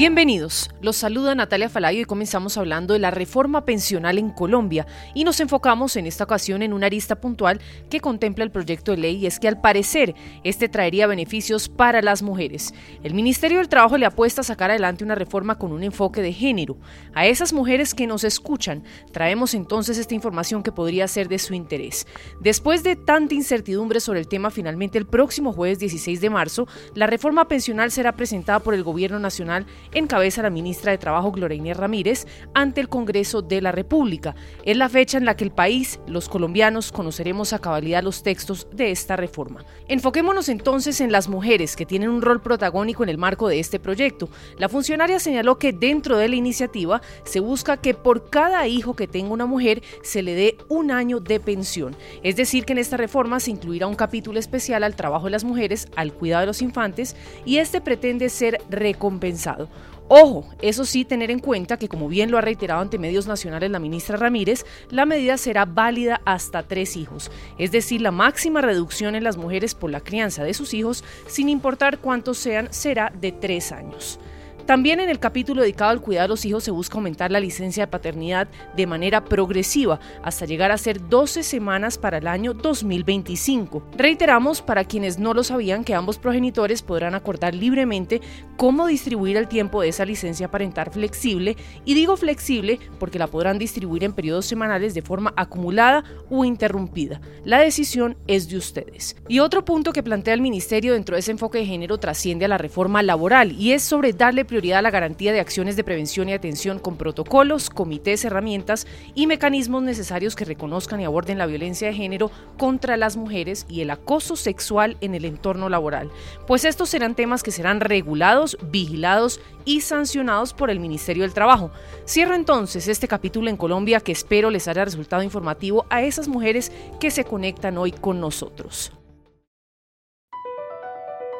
Bienvenidos, los saluda Natalia Falayo y comenzamos hablando de la reforma pensional en Colombia y nos enfocamos en esta ocasión en una arista puntual que contempla el proyecto de ley y es que al parecer este traería beneficios para las mujeres. El Ministerio del Trabajo le apuesta a sacar adelante una reforma con un enfoque de género. A esas mujeres que nos escuchan, traemos entonces esta información que podría ser de su interés. Después de tanta incertidumbre sobre el tema, finalmente el próximo jueves 16 de marzo, la reforma pensional será presentada por el Gobierno Nacional encabeza la ministra de Trabajo Gloria Ramírez ante el Congreso de la República. Es la fecha en la que el país, los colombianos, conoceremos a cabalidad los textos de esta reforma. Enfoquémonos entonces en las mujeres que tienen un rol protagónico en el marco de este proyecto. La funcionaria señaló que dentro de la iniciativa se busca que por cada hijo que tenga una mujer se le dé un año de pensión. Es decir, que en esta reforma se incluirá un capítulo especial al trabajo de las mujeres, al cuidado de los infantes, y este pretende ser recompensado. Ojo, eso sí, tener en cuenta que como bien lo ha reiterado ante medios nacionales la ministra Ramírez, la medida será válida hasta tres hijos, es decir, la máxima reducción en las mujeres por la crianza de sus hijos, sin importar cuántos sean, será de tres años. También en el capítulo dedicado al cuidado de los hijos se busca aumentar la licencia de paternidad de manera progresiva hasta llegar a ser 12 semanas para el año 2025. Reiteramos para quienes no lo sabían que ambos progenitores podrán acordar libremente cómo distribuir el tiempo de esa licencia parental flexible y digo flexible porque la podrán distribuir en periodos semanales de forma acumulada o interrumpida. La decisión es de ustedes. Y otro punto que plantea el ministerio dentro de ese enfoque de género trasciende a la reforma laboral y es sobre darle prioridad la garantía de acciones de prevención y atención con protocolos, comités, herramientas y mecanismos necesarios que reconozcan y aborden la violencia de género contra las mujeres y el acoso sexual en el entorno laboral, pues estos serán temas que serán regulados, vigilados y sancionados por el Ministerio del Trabajo. Cierro entonces este capítulo en Colombia que espero les haya resultado informativo a esas mujeres que se conectan hoy con nosotros.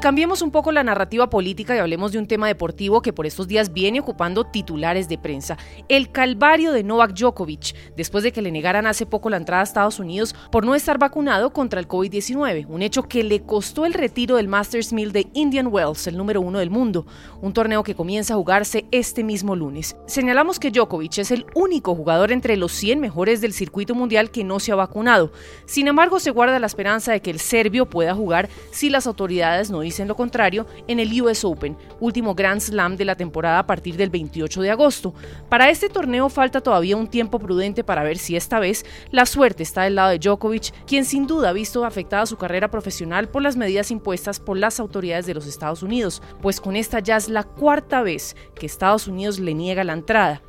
Cambiemos un poco la narrativa política y hablemos de un tema deportivo que por estos días viene ocupando titulares de prensa. El calvario de Novak Djokovic, después de que le negaran hace poco la entrada a Estados Unidos por no estar vacunado contra el COVID-19, un hecho que le costó el retiro del Masters Mill de Indian Wells, el número uno del mundo, un torneo que comienza a jugarse este mismo lunes. Señalamos que Djokovic es el único jugador entre los 100 mejores del circuito mundial que no se ha vacunado. Sin embargo, se guarda la esperanza de que el serbio pueda jugar si las autoridades no dicen lo contrario en el US Open, último Grand Slam de la temporada a partir del 28 de agosto. Para este torneo falta todavía un tiempo prudente para ver si esta vez la suerte está del lado de Djokovic, quien sin duda ha visto afectada su carrera profesional por las medidas impuestas por las autoridades de los Estados Unidos, pues con esta ya es la cuarta vez que Estados Unidos le niega la entrada.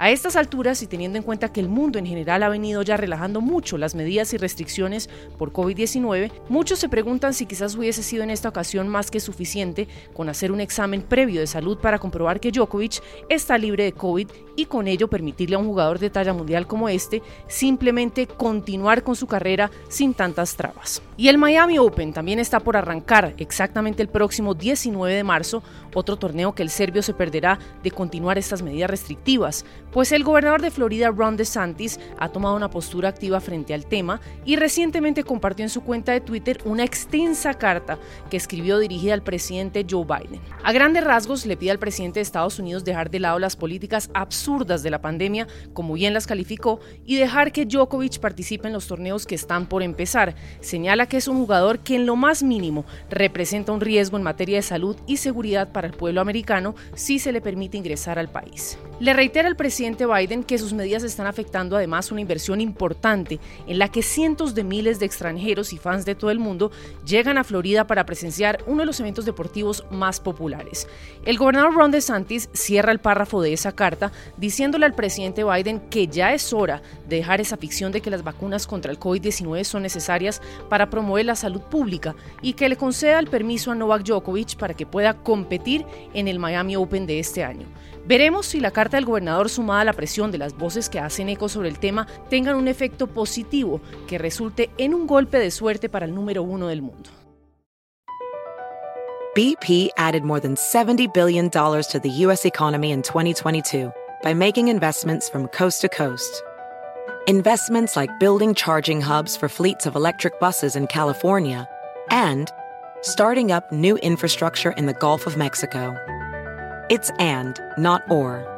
A estas alturas y teniendo en cuenta que el mundo en general ha venido ya relajando mucho las medidas y restricciones por COVID-19, muchos se preguntan si quizás hubiese sido en esta ocasión más que suficiente con hacer un examen previo de salud para comprobar que Djokovic está libre de COVID y con ello permitirle a un jugador de talla mundial como este simplemente continuar con su carrera sin tantas trabas. Y el Miami Open también está por arrancar exactamente el próximo 19 de marzo, otro torneo que el serbio se perderá de continuar estas medidas restrictivas pues el gobernador de Florida, Ron DeSantis, ha tomado una postura activa frente al tema y recientemente compartió en su cuenta de Twitter una extensa carta que escribió dirigida al presidente Joe Biden. A grandes rasgos le pide al presidente de Estados Unidos dejar de lado las políticas absurdas de la pandemia, como bien las calificó, y dejar que Djokovic participe en los torneos que están por empezar. Señala que es un jugador que en lo más mínimo representa un riesgo en materia de salud y seguridad para el pueblo americano si se le permite ingresar al país. Le reitera al presidente Biden que sus medidas están afectando además una inversión importante en la que cientos de miles de extranjeros y fans de todo el mundo llegan a Florida para presenciar uno de los eventos deportivos más populares. El gobernador Ron DeSantis cierra el párrafo de esa carta diciéndole al presidente Biden que ya es hora de dejar esa ficción de que las vacunas contra el COVID-19 son necesarias para promover la salud pública y que le conceda el permiso a Novak Djokovic para que pueda competir en el Miami Open de este año. Veremos si la carta del gobernador sumada a la presión de las voces que hacen eco sobre el tema tengan un efecto positivo que resulte en un golpe de suerte para el número uno del mundo. BP added more than $70 billion to the U.S. economy in 2022 by making investments from coast to coast. Investments like building charging hubs for fleets of electric buses in California and starting up new infrastructure in the Gulf of Mexico. It's and, not or.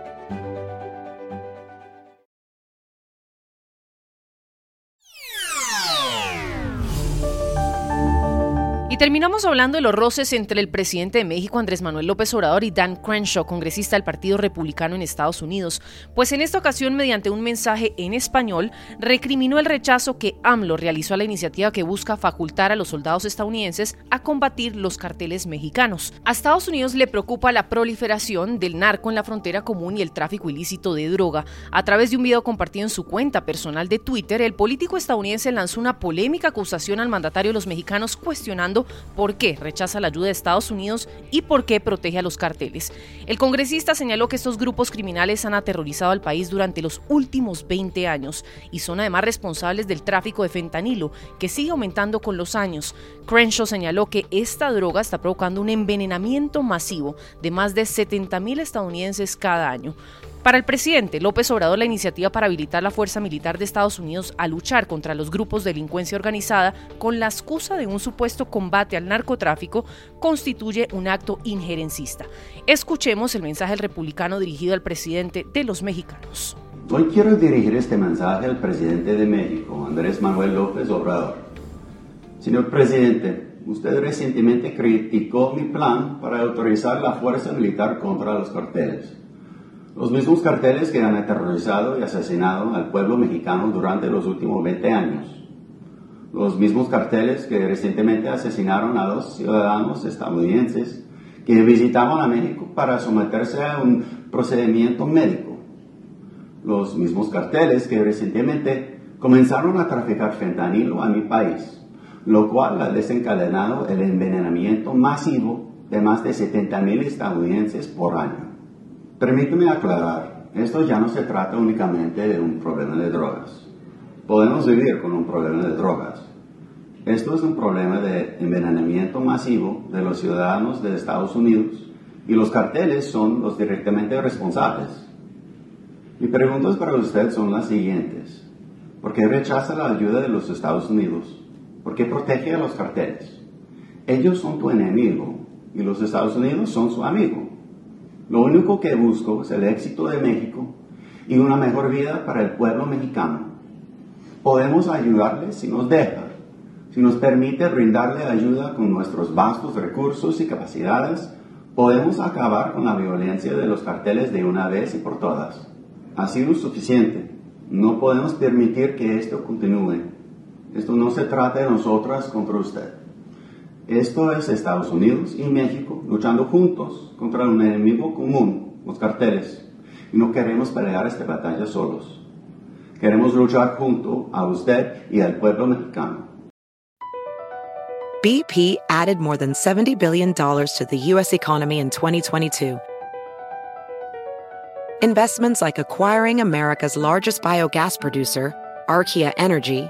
Terminamos hablando de los roces entre el presidente de México, Andrés Manuel López Obrador, y Dan Crenshaw, congresista del Partido Republicano en Estados Unidos, pues en esta ocasión, mediante un mensaje en español, recriminó el rechazo que AMLO realizó a la iniciativa que busca facultar a los soldados estadounidenses a combatir los carteles mexicanos. A Estados Unidos le preocupa la proliferación del narco en la frontera común y el tráfico ilícito de droga. A través de un video compartido en su cuenta personal de Twitter, el político estadounidense lanzó una polémica acusación al mandatario de los mexicanos cuestionando por qué rechaza la ayuda de Estados Unidos y por qué protege a los carteles. El congresista señaló que estos grupos criminales han aterrorizado al país durante los últimos 20 años y son además responsables del tráfico de fentanilo, que sigue aumentando con los años. Crenshaw señaló que esta droga está provocando un envenenamiento masivo de más de 70.000 estadounidenses cada año. Para el presidente López Obrador, la iniciativa para habilitar la Fuerza Militar de Estados Unidos a luchar contra los grupos de delincuencia organizada con la excusa de un supuesto combate al narcotráfico constituye un acto injerencista. Escuchemos el mensaje del republicano dirigido al presidente de los mexicanos. Hoy quiero dirigir este mensaje al presidente de México, Andrés Manuel López Obrador. Señor presidente, usted recientemente criticó mi plan para autorizar la fuerza militar contra los carteles. Los mismos carteles que han aterrorizado y asesinado al pueblo mexicano durante los últimos 20 años. Los mismos carteles que recientemente asesinaron a dos ciudadanos estadounidenses que visitaban a México para someterse a un procedimiento médico. Los mismos carteles que recientemente comenzaron a traficar fentanilo a mi país, lo cual ha desencadenado el envenenamiento masivo de más de 70.000 estadounidenses por año. Permíteme aclarar, esto ya no se trata únicamente de un problema de drogas. Podemos vivir con un problema de drogas. Esto es un problema de envenenamiento masivo de los ciudadanos de Estados Unidos y los carteles son los directamente responsables. Mis preguntas para usted son las siguientes. ¿Por qué rechaza la ayuda de los Estados Unidos? ¿Por qué protege a los carteles? Ellos son tu enemigo y los Estados Unidos son su amigo. Lo único que busco es el éxito de México y una mejor vida para el pueblo mexicano. Podemos ayudarle si nos deja, si nos permite brindarle ayuda con nuestros vastos recursos y capacidades, podemos acabar con la violencia de los carteles de una vez y por todas. Ha sido suficiente. No podemos permitir que esto continúe. Esto no se trata de nosotras contra usted. Esto es Estados Unidos y México luchando juntos contra un enemigo común, los carteles. Y no queremos pelear esta batalla solos. Queremos luchar junto a usted y al pueblo mexicano. BP added more than $70 billion to the U.S. economy in 2022. Investments like acquiring America's largest biogas producer, Archaea Energy,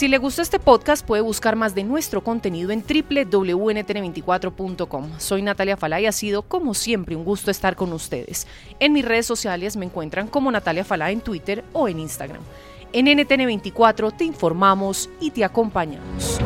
Si le gustó este podcast, puede buscar más de nuestro contenido en www.ntn24.com. Soy Natalia Falá y ha sido, como siempre, un gusto estar con ustedes. En mis redes sociales me encuentran como Natalia Falá en Twitter o en Instagram. En NTN24 te informamos y te acompañamos.